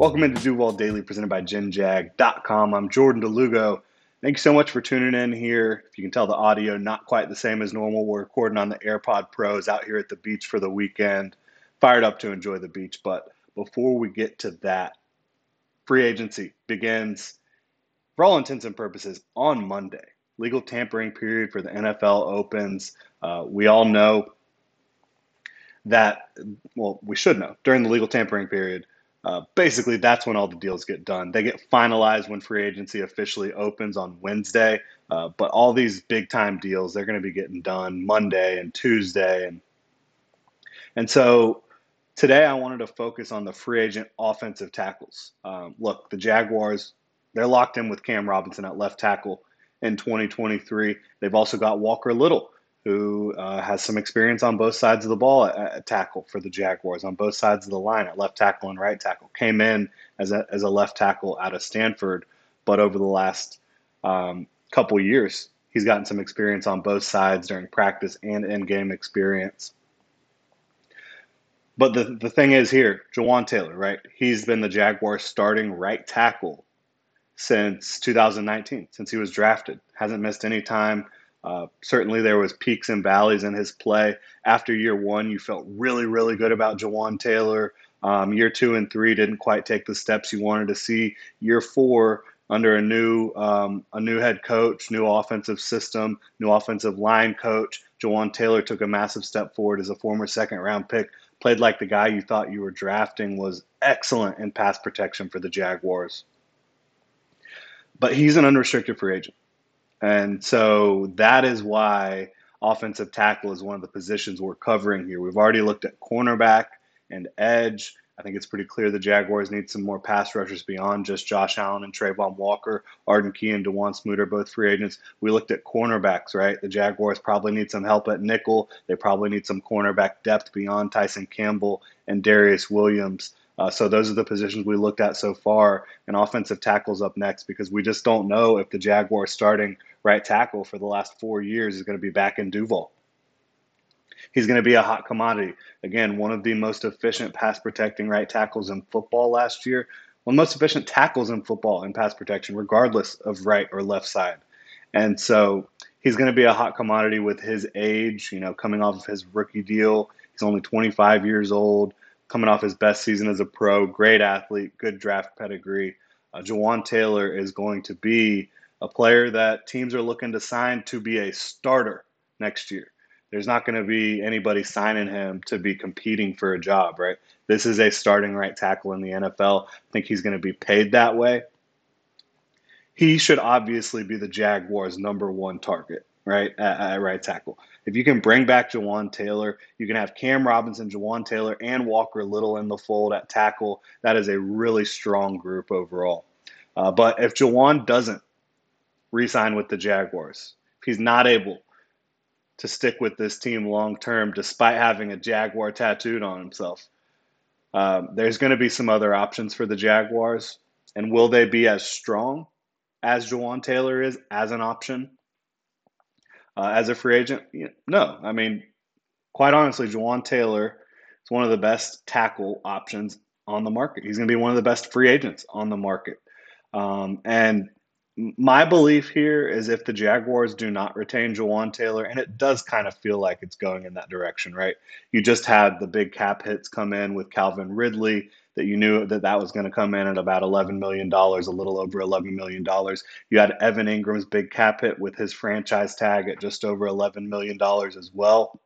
Welcome into Duval Daily, presented by GenJag.com. I'm Jordan DeLugo. Thank you so much for tuning in here. If you can tell the audio, not quite the same as normal. We're recording on the AirPod Pros out here at the beach for the weekend. Fired up to enjoy the beach. But before we get to that, free agency begins, for all intents and purposes, on Monday. Legal tampering period for the NFL opens. Uh, we all know that, well, we should know during the legal tampering period uh, basically, that's when all the deals get done. They get finalized when free agency officially opens on Wednesday. Uh, but all these big time deals, they're going to be getting done Monday and Tuesday, and and so today I wanted to focus on the free agent offensive tackles. Um, look, the Jaguars, they're locked in with Cam Robinson at left tackle in 2023. They've also got Walker Little who uh, has some experience on both sides of the ball at, at, tackle for the Jaguars, on both sides of the line at left tackle and right tackle. Came in as a, as a left tackle out of Stanford, but over the last um, couple years, he's gotten some experience on both sides during practice and in game experience. But the, the thing is here, Jawaan Taylor, right? He's been the Jaguars starting right tackle since 2019, since he was drafted. Hasn't missed any time uh, certainly, there was peaks and valleys in his play. After year one, you felt really, really good about Jawaan Taylor. Um, year two and three didn't quite take the steps you wanted to see. Year four, under a new um, a new head coach, new offensive system, new offensive line coach, Jawaan Taylor took a massive step forward as a former second round pick. Played like the guy you thought you were drafting. Was excellent in pass protection for the Jaguars. But he's an unrestricted free agent. And so that is why offensive tackle is one of the positions we're covering here. We've already looked at cornerback and edge. I think it's pretty clear the Jaguars need some more pass rushers beyond just Josh Allen and Travon Walker. Arden Key and Dawuane Smoot are both free agents. We looked at cornerbacks, right? The Jaguars probably need some help at nickel. They probably need some cornerback depth beyond Tyson Campbell and Darious Williams. Uh, so those are the positions we looked at so far, and offensive tackles up next because we just don't know if the Jaguars starting right tackle for the last four years is going to be back in Duval. He's going to be a hot commodity. Again, one of the most efficient pass protecting right tackles in football last year. One of the most efficient tackles in football in pass protection, regardless of right or left side. And so he's going to be a hot commodity with his age, you know, coming off of his rookie deal. He's only 25 years old coming off his best season as a pro, great athlete, good draft pedigree. Uh, Jawaan Taylor is going to be a player that teams are looking to sign to be a starter next year. There's not going to be anybody signing him to be competing for a job, right? This is a starting right tackle in the NFL. I think he's going to be paid that way. He should obviously be the Jaguars' number one target, right, at, at right tackle. If you can bring back Jawaan Taylor, you can have Cam Robinson, Jawaan Taylor, and Walker Little in the fold at tackle. That is a really strong group overall. Uh, but if Jawaan doesn't re sign with the Jaguars, if he's not able to stick with this team long term, despite having a Jaguar tattooed on himself. Um, there's going to be some other options for the Jaguars, and will they be as strong as Jawaan Taylor is as an option uh, as a free agent? No, I mean, quite honestly, Jawaan Taylor is one of the best tackle options on the market. He's going to be one of the best free agents on the market. Um, and my belief here is if the Jaguars do not retain Jawaan Taylor, and it does kind of feel like it's going in that direction, right? You just had the big cap hits come in with Calvin Ridley that you knew that that was going to come in at about $11 million, a little over $11 million. You had Evan Engram's big cap hit with his franchise tag at just over $11 million as well.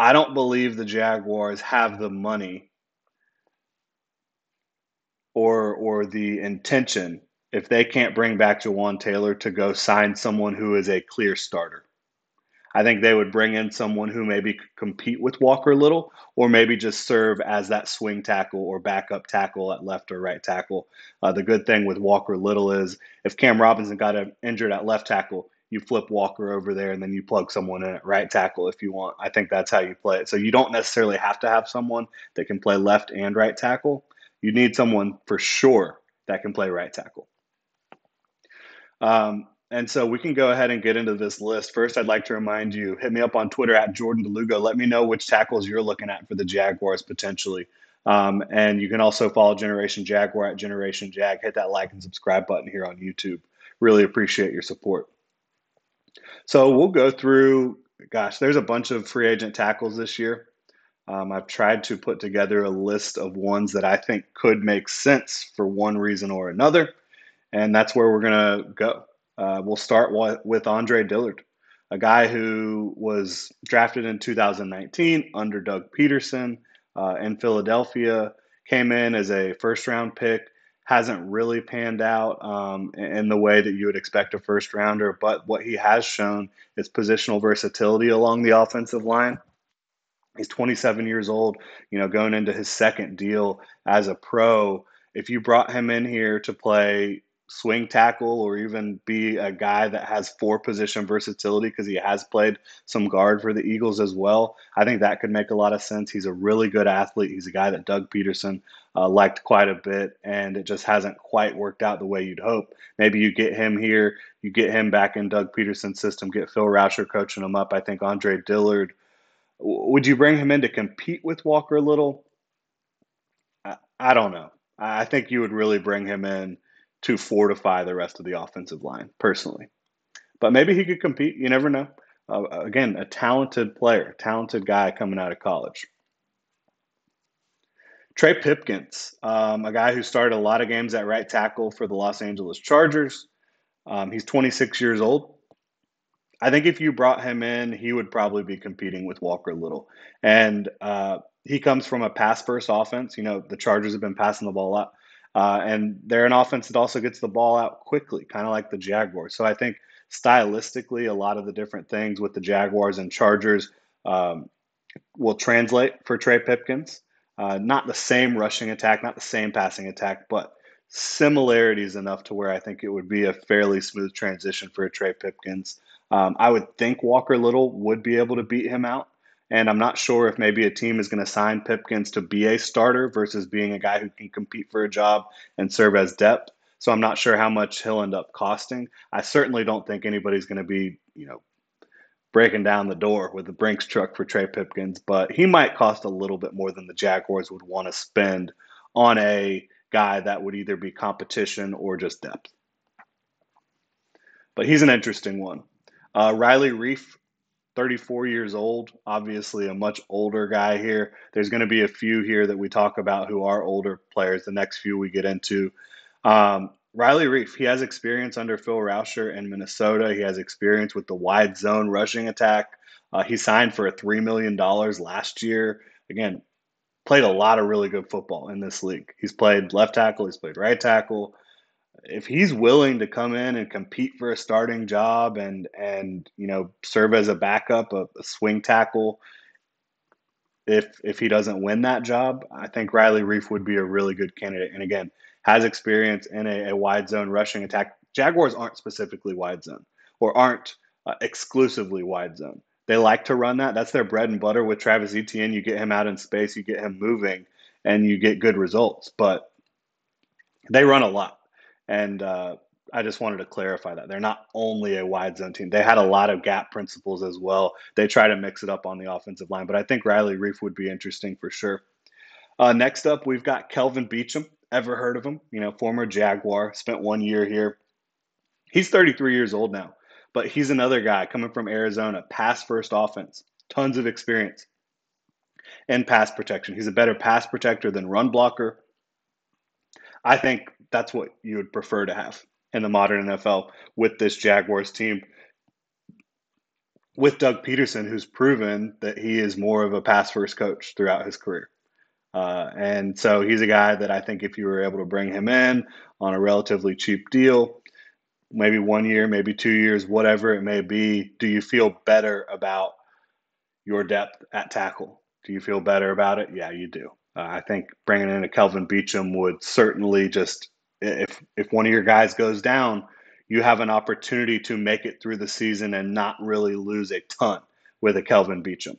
I don't believe the Jaguars have the money or or the intention if they can't bring back Jawaan Taylor to go sign someone who is a clear starter. I think they would bring in someone who maybe could compete with Walker Little or maybe just serve as that swing tackle or backup tackle at left or right tackle. Uh, the good thing with Walker Little is if Cam Robinson got injured at left tackle, you flip Walker over there and then you plug someone in at right tackle if you want. I think that's how you play it. So you don't necessarily have to have someone that can play left and right tackle. You need someone for sure that can play right tackle. Um, and so we can go ahead and get into this list. First, I'd like to remind you hit me up on Twitter at Jordan DeLugo. Let me know which tackles you're looking at for the Jaguars potentially. Um, and you can also follow Generation Jaguar at Generation Jag. Hit that like and subscribe button here on YouTube. Really appreciate your support. So we'll go through, gosh, there's a bunch of free agent tackles this year. Um, I've tried to put together a list of ones that I think could make sense for one reason or another and that's where we're going to go. Uh, we'll start with Andre Dillard, a guy who was drafted in 2019 under Doug Pederson uh, in Philadelphia, came in as a first round pick, hasn't really panned out um, in the way that you would expect a first rounder, but what he has shown is positional versatility along the offensive line. He's 27 years old, you know, going into his second deal as a pro. If you brought him in here to play swing tackle or even be a guy that has four position versatility because he has played some guard for the Eagles as well. I think that could make a lot of sense. He's a really good athlete. He's a guy that Doug Pederson uh, liked quite a bit, and it just hasn't quite worked out the way you'd hope. Maybe you get him here, you get him back in Doug Pederson's system, get Phil Rauscher coaching him up. I think Andre Dillard. Would you bring him in to compete with Walker a Little? I, I don't know. I think you would really bring him in to fortify the rest of the offensive line, personally. But maybe he could compete. You never know. Uh, again, a talented player, talented guy coming out of college. Trey Pipkins, um, a guy who started a lot of games at right tackle for the Los Angeles Chargers. Um, he's 26 years old. I think if you brought him in, he would probably be competing with Walker Little. And uh, he comes from a pass first offense. You know, the Chargers have been passing the ball a lot. Uh, and they're an offense that also gets the ball out quickly, kind of like the Jaguars. So I think stylistically, a lot of the different things with the Jaguars and Chargers um, will translate for Trey Pipkins. Uh, not the same rushing attack, not the same passing attack, but similarities enough to where I think it would be a fairly smooth transition for Trey Pipkins. Um, I would think Walker Little would be able to beat him out. And I'm not sure if maybe a team is going to sign Pipkins to be a starter versus being a guy who can compete for a job and serve as depth. So I'm not sure how much he'll end up costing. I certainly don't think anybody's going to be, you know, breaking down the door with the Brinks truck for Trey Pipkins, but he might cost a little bit more than the Jaguars would want to spend on a guy that would either be competition or just depth. But he's an interesting one. Uh, Riley Reiff 34 years old, obviously a much older guy here. There's going to be a few here that we talk about who are older players, the next few we get into. Um, Riley Reiff, he has experience under Phil Rauscher in Minnesota. He has experience with the wide zone rushing attack. Uh, he signed for a $3 million last year. Again, played a lot of really good football in this league. He's played left tackle, he's played right tackle, if he's willing to come in and compete for a starting job and and you know serve as a backup, a, a swing tackle, if if he doesn't win that job, I think Riley Reiff would be a really good candidate. And again, has experience in a, a wide zone rushing attack. Jaguars aren't specifically wide zone or aren't uh, exclusively wide zone. They like to run that. That's their bread and butter with Travis Etienne. You get him out in space, you get him moving, and you get good results. But they run a lot. And uh, I just wanted to clarify that. They're not only a wide zone team. They had a lot of gap principles as well. They try to mix it up on the offensive line. But I think Riley Reiff would be interesting for sure. Uh, next up, we've got Kelvin Beachum. Ever heard of him? You know, former Jaguar, spent one year here. He's 33 years old now, but he's another guy coming from Arizona, pass first offense, tons of experience and pass protection. He's a better pass protector than run blocker. I think that's what you would prefer to have in the modern NFL with this Jaguars team. With Doug Pederson, who's proven that he is more of a pass first coach throughout his career. Uh, and so he's a guy that I think if you were able to bring him in on a relatively cheap deal, maybe one year, maybe two years, whatever it may be, do you feel better about your depth at tackle? Do you feel better about it? Yeah, you do. Uh, I think bringing in a Kelvin Beachum would certainly just if if one of your guys goes down, you have an opportunity to make it through the season and not really lose a ton with a Kelvin Beachum.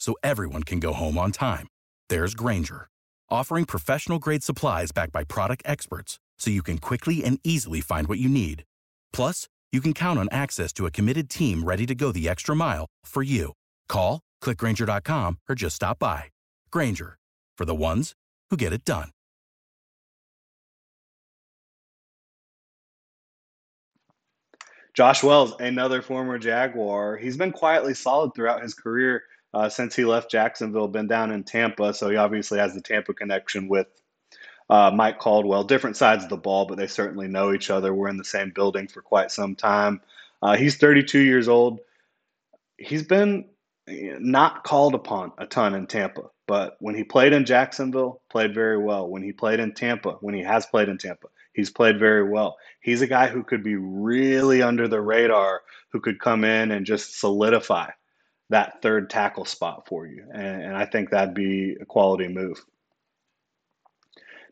so everyone can go home on time. There's Grainger, offering professional grade supplies backed by product experts so you can quickly and easily find what you need. Plus, you can count on access to a committed team ready to go the extra mile for you. Call, clickgrainger.com, or just stop by. Grainger, for the ones who get it done. Josh Wells, another former Jaguar, he's been quietly solid throughout his career uh, since he left Jacksonville, been down in Tampa. So he obviously has the Tampa connection with uh, Mike Caldwell. Different sides of the ball, but they certainly know each other. We're in the same building for quite some time. Uh, he's 32 years old. He's been not called upon a ton in Tampa, but when he played in Jacksonville, played very well. When he played in Tampa, when he has played in Tampa, he's played very well. He's a guy who could be really under the radar, who could come in and just solidify that third tackle spot for you. And, and I think that'd be a quality move.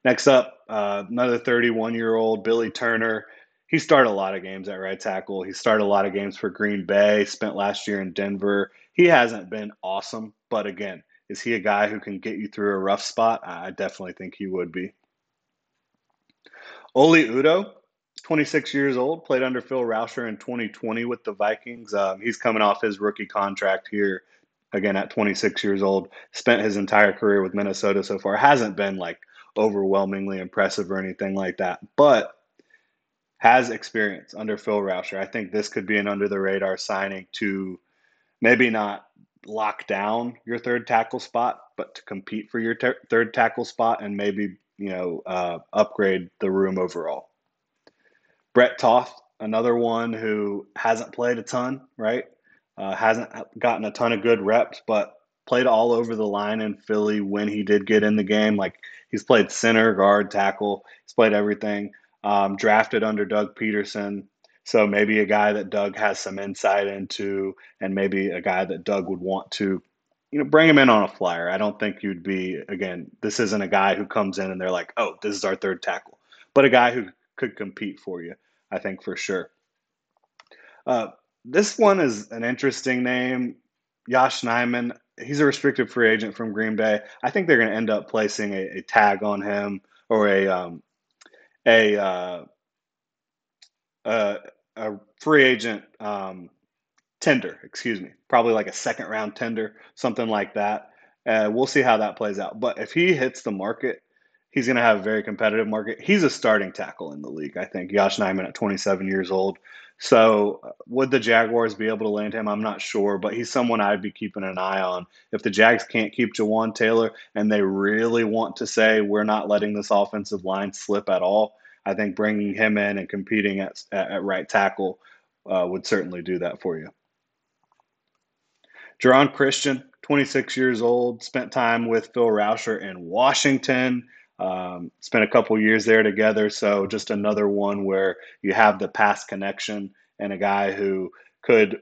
Next up, uh, another 31 year old Billy Turner. He started a lot of games at right tackle. He started a lot of games for Green Bay, spent last year in Denver. He hasn't been awesome, but again, is he a guy who can get you through a rough spot? I definitely think he would be. Oli Udoh, 26 years old, played under Phil Rauscher in 2020 with the Vikings. Um, he's coming off his rookie contract here, again at 26 years old. Spent his entire career with Minnesota so far. Hasn't been like overwhelmingly impressive or anything like that, but has experience under Phil Rauscher. I think this could be an under the radar signing to maybe not lock down your third tackle spot, but to compete for your ter- third tackle spot and maybe you know uh, upgrade the room overall. Brett Toth, another one who hasn't played a ton, right? Uh, hasn't gotten a ton of good reps, but played all over the line in Philly when he did get in the game. Like he's played center, guard, tackle. He's played everything. Um, drafted under Doug Pederson, So maybe a guy that Doug has some insight into, and maybe a guy that Doug would want to, you know, bring him in on a flyer. I don't think you'd be again. This isn't a guy who comes in and they're like, oh, this is our third tackle, but a guy who could compete for you. I think for sure. Uh, this one is an interesting name, Josh Nijman. He's a restricted free agent from Green Bay. I think they're going to end up placing a, a, tag on him or a um, a, uh, a, a free agent um, tender. Excuse me, probably like a second round tender, something like that. Uh, we'll see how that plays out. But if he hits the market, he's going to have a very competitive market. He's a starting tackle in the league, I think. Josh Nijman at 27 years old. So, uh, would the Jaguars be able to land him? I'm not sure, but he's someone I'd be keeping an eye on. If the Jags can't keep Jawaan Taylor and they really want to say we're not letting this offensive line slip at all, I think bringing him in and competing at, at right tackle uh, would certainly do that for you. Geron Christian, 26 years old, spent time with Phil Rauscher in Washington. Um, spent a couple years there together, so just another one where you have the past connection and a guy who could,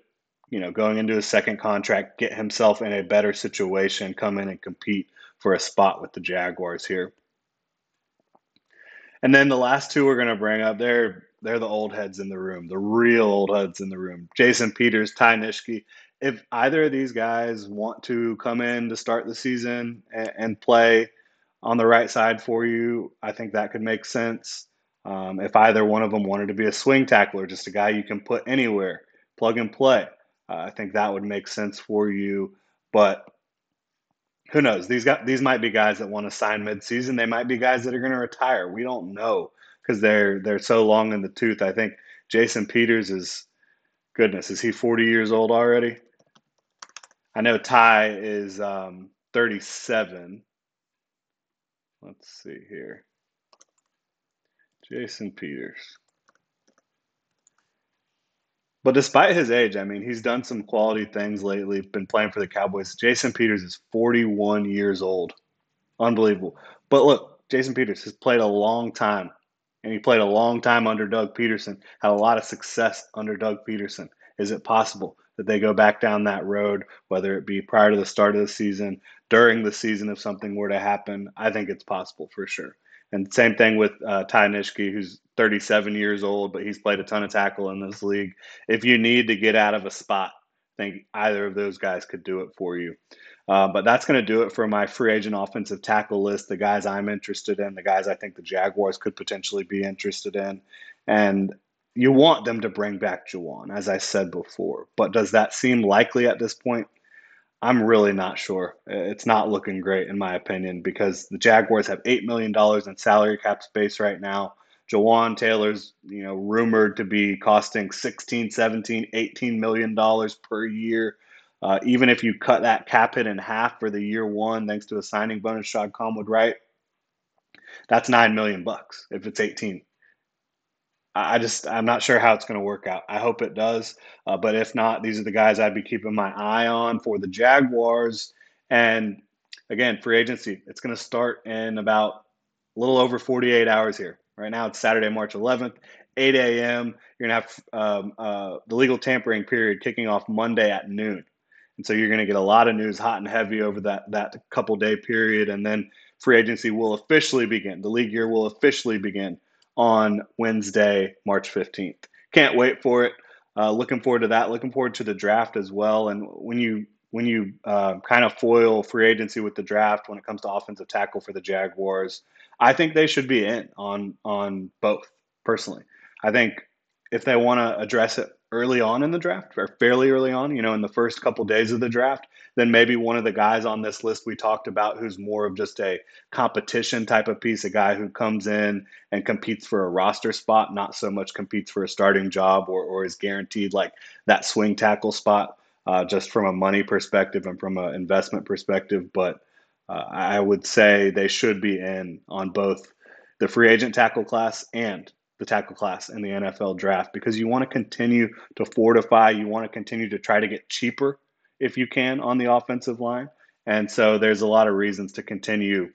you know, going into his second contract, get himself in a better situation, come in and compete for a spot with the Jaguars here. And then the last two we're going to bring up, they're they're the old heads in the room, the real old heads in the room. Jason Peters, Ty Nsekhe. If either of these guys want to come in to start the season and, and play on the right side for you, I think that could make sense. Um, if either one of them wanted to be a swing tackler, just a guy you can put anywhere, plug and play, uh, I think that would make sense for you. But who knows? These got these might be guys that want to sign midseason. They might be guys that are going to retire. We don't know because they're they're so long in the tooth. I think Jason Peters is goodness. Is he forty years old already? I know Ty is um, thirty seven. Let's see here. Jason Peters. But despite his age, I mean, he's done some quality things lately, been playing for the Cowboys. Jason Peters is 41 years old. Unbelievable. But look, Jason Peters has played a long time, and he played a long time under Doug Pederson, had a lot of success under Doug Pederson. Is it possible that they go back down that road, whether it be prior to the start of the season, during the season, if something were to happen? I think it's possible for sure. And same thing with uh, Ty Nsekhe, who's 37 years old, but he's played a ton of tackle in this league. If you need to get out of a spot, I think either of those guys could do it for you. Uh, but that's going to do it for my free agent offensive tackle list. The guys I'm interested in, the guys I think the Jaguars could potentially be interested in. And you want them to bring back Jawaan, as I said before. But does that seem likely at this point? I'm really not sure. It's not looking great, in my opinion, because the Jaguars have $8 million in salary cap space right now. Jawaan Taylor's, you know, rumored to be costing 16, 17, 18 million dollars per year. Uh, even if you cut that cap hit in half for the year one, thanks to a signing bonus Shad Khan would write, that's nine million bucks if it's 18. I just I'm not sure how it's going to work out. I hope it does, uh, but if not, these are the guys I'd be keeping my eye on for the Jaguars. And again, free agency it's going to start in about a little over 48 hours here. Right now it's Saturday, March 11th, 8 a.m. You're going to have um, uh, the legal tampering period kicking off Monday at noon, and so you're going to get a lot of news hot and heavy over that that couple day period, and then free agency will officially begin. The league year will officially begin on Wednesday, March 15th. Can't wait for it. Uh, looking forward to that. Looking forward to the draft as well. And when you when you uh, kind of foil free agency with the draft when it comes to offensive tackle for the Jaguars, I think they should be in on on both. Personally, I think if they want to address it early on in the draft or fairly early on, you know, in the first couple days of the draft, then maybe one of the guys on this list we talked about who's more of just a competition type of piece, a guy who comes in and competes for a roster spot, not so much competes for a starting job or, or is guaranteed like that swing tackle spot, uh, just from a money perspective and from an investment perspective. But uh, I would say they should be in on both the free agent tackle class and the tackle class in the NFL draft because you want to continue to fortify, you want to continue to try to get cheaper if you can on the offensive line. And so there's a lot of reasons to continue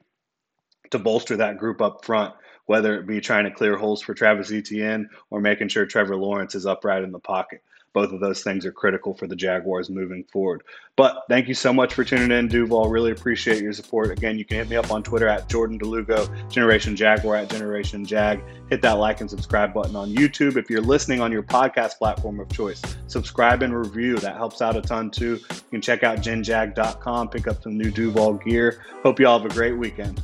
to bolster that group up front, whether it be trying to clear holes for Travis Etienne or making sure Trevor Lawrence is upright in the pocket both of those things are critical for the Jaguars moving forward. But thank you so much for tuning in, Duval. Really appreciate your support. Again, you can hit me up on Twitter at Jordan DeLugo, Generation Jaguar at Generation Jag. Hit that like and subscribe button on YouTube. If you're listening on your podcast platform of choice, subscribe and review. That helps out a ton too. You can check out genjag.com, pick up some new Duval gear. Hope you all have a great weekend.